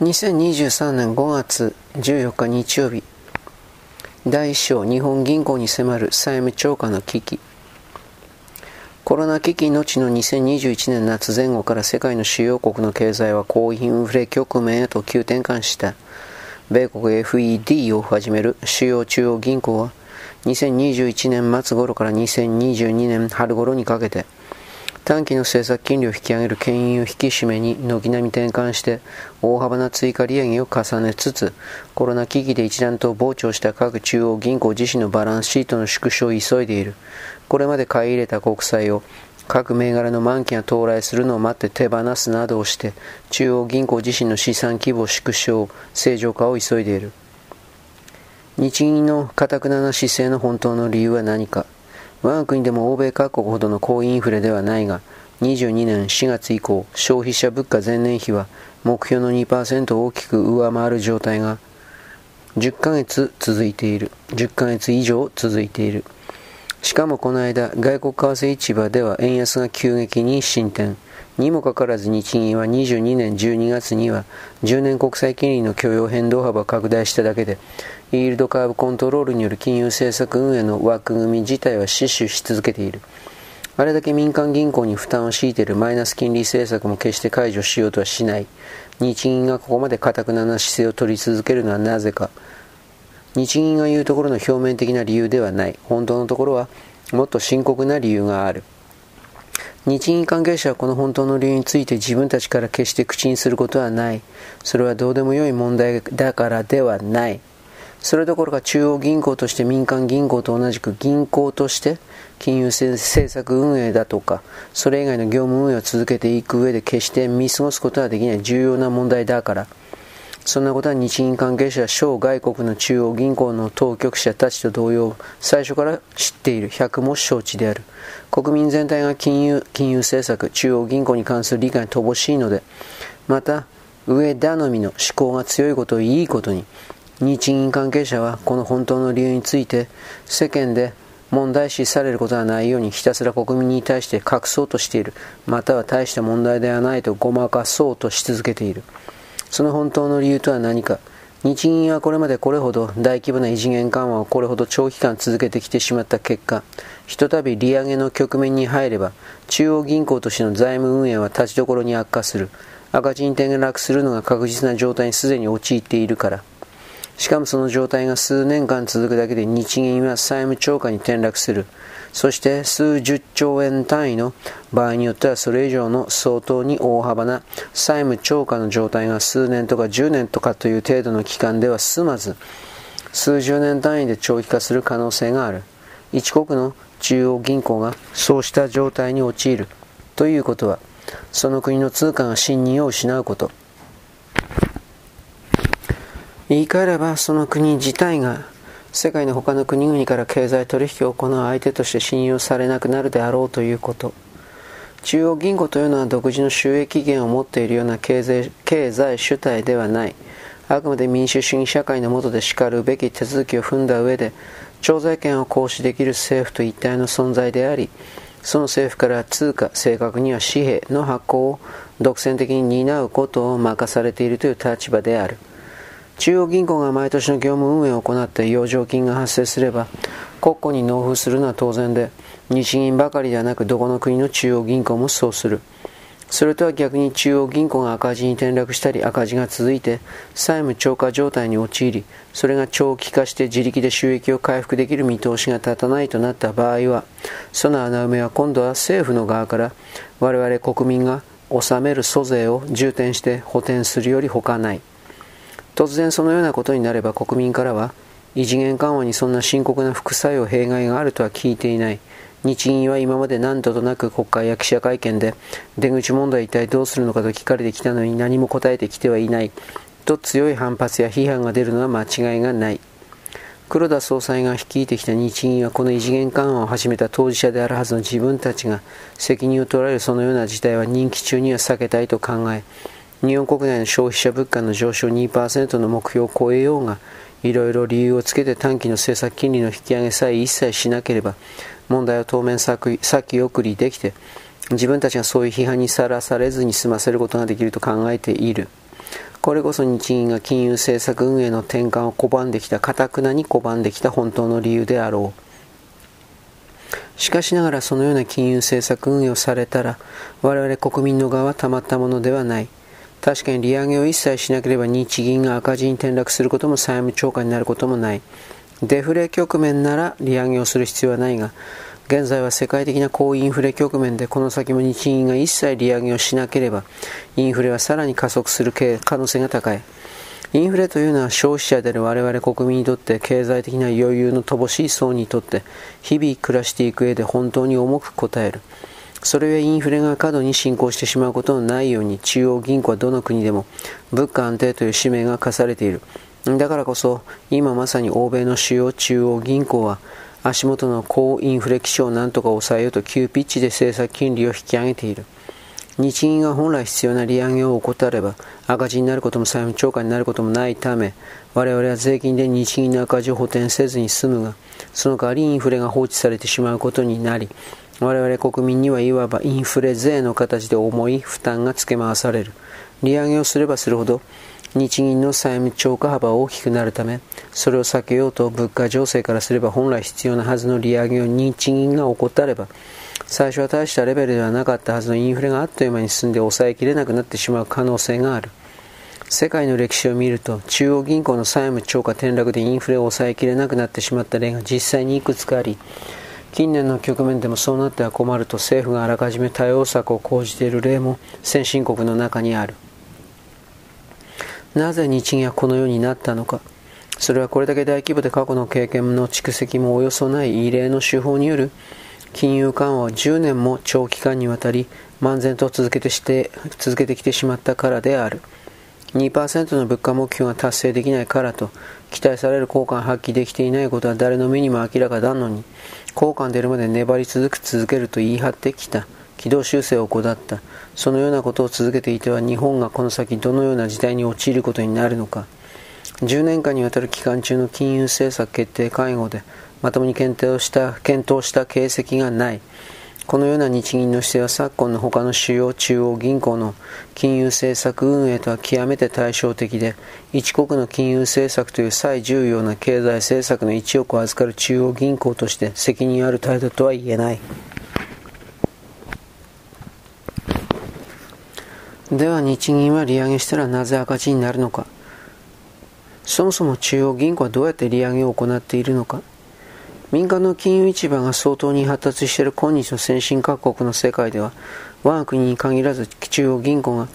2023年5月14日日曜日。第1章日本銀行に迫る債務超過の危機。コロナ危機のちの2021年夏前後から世界の主要国の経済は高インフレ局面へと急転換した。米国 FED をはじめる主要中央銀行は2021年末頃から2022年春頃にかけて短期の政策金利を引き上げる牽引を引き締めに軒並み転換して大幅な追加利上げを重ねつつコロナ危機で一段と膨張した各中央銀行自身のバランスシートの縮小を急いでいる。これまで買い入れた国債を各銘柄の満期が到来するのを待って手放すなどをして中央銀行自身の資産規模縮小正常化を急いでいる。日銀の堅くなな姿勢の本当の理由は何か。我が国でも欧米各国ほどの高インフレではないが、22年4月以降、消費者物価前年比は目標の2%を大きく上回る状態が10ヶ月続いている。10ヶ月以上続いている。しかもこの間、外国為替市場では円安が急激に進展。にもかかわらず日銀は22年12月には10年国債金利の許容変動幅を拡大しただけでイールドカーブコントロールによる金融政策運営の枠組み自体は死守し続けている。あれだけ民間銀行に負担を強いているマイナス金利政策も決して解除しようとはしない。日銀がここまで堅くなな姿勢を取り続けるのはなぜか。日銀が言うところの表面的な理由ではない。本当のところはもっと深刻な理由がある。日銀関係者はこの本当の理由について自分たちから決して口にすることはない。それはどうでもよい問題だからではない。それどころか中央銀行として民間銀行と同じく銀行として金融政策運営だとか、それ以外の業務運営を続けていく上で決して見過ごすことはできない重要な問題だから。そんなことは日銀関係者は小外国の中央銀行の当局者たちと同様、最初から知っている百も承知である。国民全体が金融、金融政策、中央銀行に関する理解に乏しいので、また、上頼みの思考が強いことをいいことに、日銀関係者はこの本当の理由について、世間で問題視されることはないようにひたすら国民に対して隠そうとしている、または大した問題ではないとごまかそうとし続けている。その本当の理由とは何か。日銀はこれまでこれほど大規模な異次元緩和をこれほど長期間続けてきてしまった結果、ひとたび利上げの局面に入れば、中央銀行としての財務運営は立ちどころに悪化する。赤字に転落するのが確実な状態にすでに陥っているから。しかもその状態が数年間続くだけで日銀は債務超過に転落する。そして数十兆円単位の場合によってはそれ以上の相当に大幅な債務超過の状態が数年とか10年とかという程度の期間では済まず数十年単位で長期化する可能性がある。一国の中央銀行がそうした状態に陥るということはその国の通貨が信任を失うこと。言い換えればその国自体が世界の他の国々から経済取引を行う相手として信用されなくなるであろうということ。中央銀行というのは独自の収益源を持っているような経済経済主体ではない。あくまで民主主義社会の下でしかるべき手続きを踏んだ上で徴税権を行使できる政府と一体の存在でありその政府から通貨正確には紙幣の発行を独占的に担うことを任されているという立場である。中央銀行が毎年の業務運営を行って余剰金が発生すれば国庫に納付するのは当然で日銀ばかりではなくどこの国の中央銀行もそうする。それとは逆に中央銀行が赤字に転落したり赤字が続いて債務超過状態に陥りそれが長期化して自力で収益を回復できる見通しが立たないとなった場合はその穴埋めは今度は政府の側から我々国民が納める租税を重点して補填するより他ない。突然そのようなことになれば国民からは異次元緩和にそんな深刻な副作用弊害があるとは聞いていない。日銀は今まで何度となく国会や記者会見で出口問題一体どうするのかと聞かれてきたのに何も答えてきてはいない。と強い反発や批判が出るのは間違いがない。黒田総裁が率いてきた日銀はこの異次元緩和を始めた当事者であるはずの自分たちが責任を取られるそのような事態は任期中には避けたいと考え日本国内の消費者物価の上昇2%の目標を超えようが、いろいろ理由をつけて短期の政策金利の引き上げさえ一切しなければ、問題を当面先送りできて、自分たちがそういう批判にさらされずに済ませることができると考えている。これこそ日銀が金融政策運営の転換を拒んできた、かたくなに拒んできた本当の理由であろう。しかしながらそのような金融政策運営をされたら、我々国民の側はたまったものではない。確かに利上げを一切しなければ日銀が赤字に転落することも債務超過になることもない。デフレ局面なら利上げをする必要はないが、現在は世界的な高インフレ局面でこの先も日銀が一切利上げをしなければ、インフレはさらに加速する可能性が高い。インフレというのは消費者である我々国民にとって経済的な余裕の乏しい層にとって日々暮らしていく上で本当に重く応える。それはインフレが過度に進行してしまうことのないように中央銀行はどの国でも物価安定という使命が課されている。だからこそ今まさに欧米の主要中央銀行は足元の高インフレ基調を何とか抑えようと急ピッチで政策金利を引き上げている日銀が本来必要な利上げを怠れば赤字になることも債務超過になることもないため我々は税金で日銀の赤字を補填せずに済むがその代わりインフレが放置されてしまうことになり我々国民にはいわばインフレ税の形で重い負担が付け回される利上げをすればするほど日銀の債務超過幅は大きくなるため、それを避けようと物価情勢からすれば本来必要なはずの利上げを日銀が怠れば、最初は大したレベルではなかったはずのインフレがあっという間に進んで抑えきれなくなってしまう可能性がある。世界の歴史を見ると、中央銀行の債務超過転落でインフレを抑えきれなくなってしまった例が実際にいくつかあり、近年の局面でもそうなっては困ると政府があらかじめ対応策を講じている例も先進国の中にある。なぜ日銀はこのようになったのか。それはこれだけ大規模で過去の経験の蓄積もおよそない異例の手法による金融緩和を10年も長期間にわたり漫然と続けてして続けてきてしまったからである。2%の物価目標が達成できないからと期待される効果が発揮できていないことは誰の目にも明らかだのに効果が出るまで粘り続く続けると言い張ってきた。軌道修正を行った。そのようなことを続けていては日本がこの先どのような事態に陥ることになるのか。10年間にわたる期間中の金融政策決定会合でまともに検討した検討した形跡がない。このような日銀の姿勢は昨今の他の主要中央銀行の金融政策運営とは極めて対照的で一国の金融政策という最重要な経済政策の一億を預かる中央銀行として責任ある態度とは言えない。では日銀は利上げしたらなぜ赤字になるのかそもそも中央銀行はどうやって利上げを行っているのか民間の金融市場が相当に発達している今日の先進各国の世界では我が国に限らず中央銀行が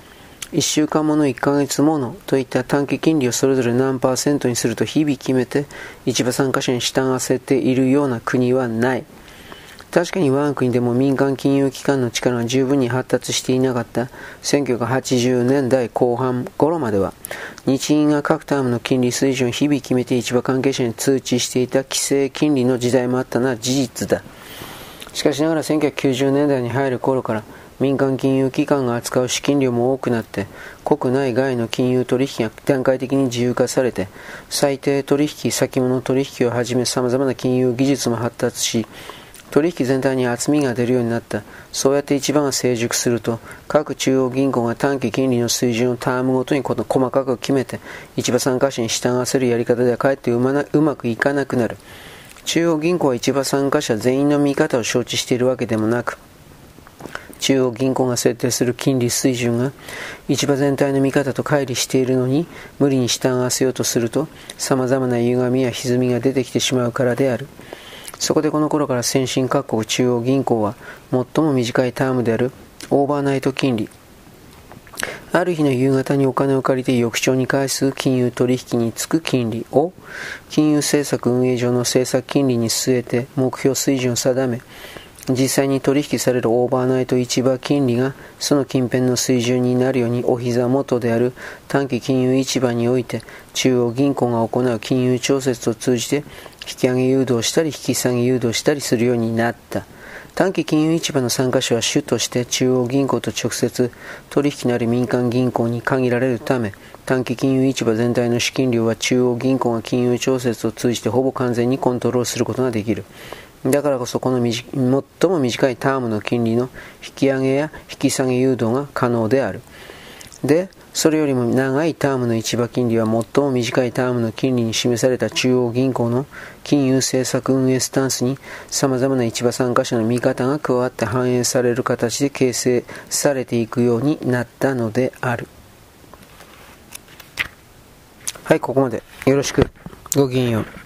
1週間もの1ヶ月ものといった短期金利をそれぞれ何パーセントにすると日々決めて市場参加者に従わせているような国はない。確かに我が国でも民間金融機関の力が十分に発達していなかった。1980年代後半頃までは日銀が各タームの金利水準を日々決めて市場関係者に通知していた規制金利の時代もあったのは事実だ。しかしながら1990年代に入る頃から民間金融機関が扱う資金量も多くなって国内外の金融取引が段階的に自由化されて最低取引先物取引をはじめ様々な金融技術も発達し取引全体に厚みが出るようになった。そうやって一番が成熟すると、各中央銀行が短期金利の水準をタームごとに細かく決めて、市場参加者に従わせるやり方ではかえってうまうまくいかなくなる。中央銀行は市場参加者全員の見方を承知しているわけでもなく、中央銀行が設定する金利水準が市場全体の見方と乖離しているのに無理に従わせようとすると様々な歪みや歪みが出てきてしまうからである。そこでこの頃から先進各国中央銀行は最も短いタームであるオーバーナイト金利。ある日の夕方にお金を借りて翌朝に返す金融取引につく金利を金融政策運営上の政策金利に据えて目標水準を定め実際に取引されるオーバーナイト市場金利がその近辺の水準になるようにお膝元である短期金融市場において中央銀行が行う金融調節を通じて引き上げ誘導したり引き下げ誘導したりするようになった。短期金融市場の参加者は主として中央銀行と直接取引のある民間銀行に限られるため短期金融市場全体の資金量は中央銀行が金融調節を通じてほぼ完全にコントロールすることができる。だからこそこの最も短いタームの金利の引き上げや引き下げ誘導が可能である。でそれよりも長いタームの市場金利は最も短いタームの金利に示された中央銀行の金融政策運営スタンスに様々な市場参加者の見方が加わって反映される形で形成されていくようになったのである。はい、ここまで。よろしく。ごきげんよう。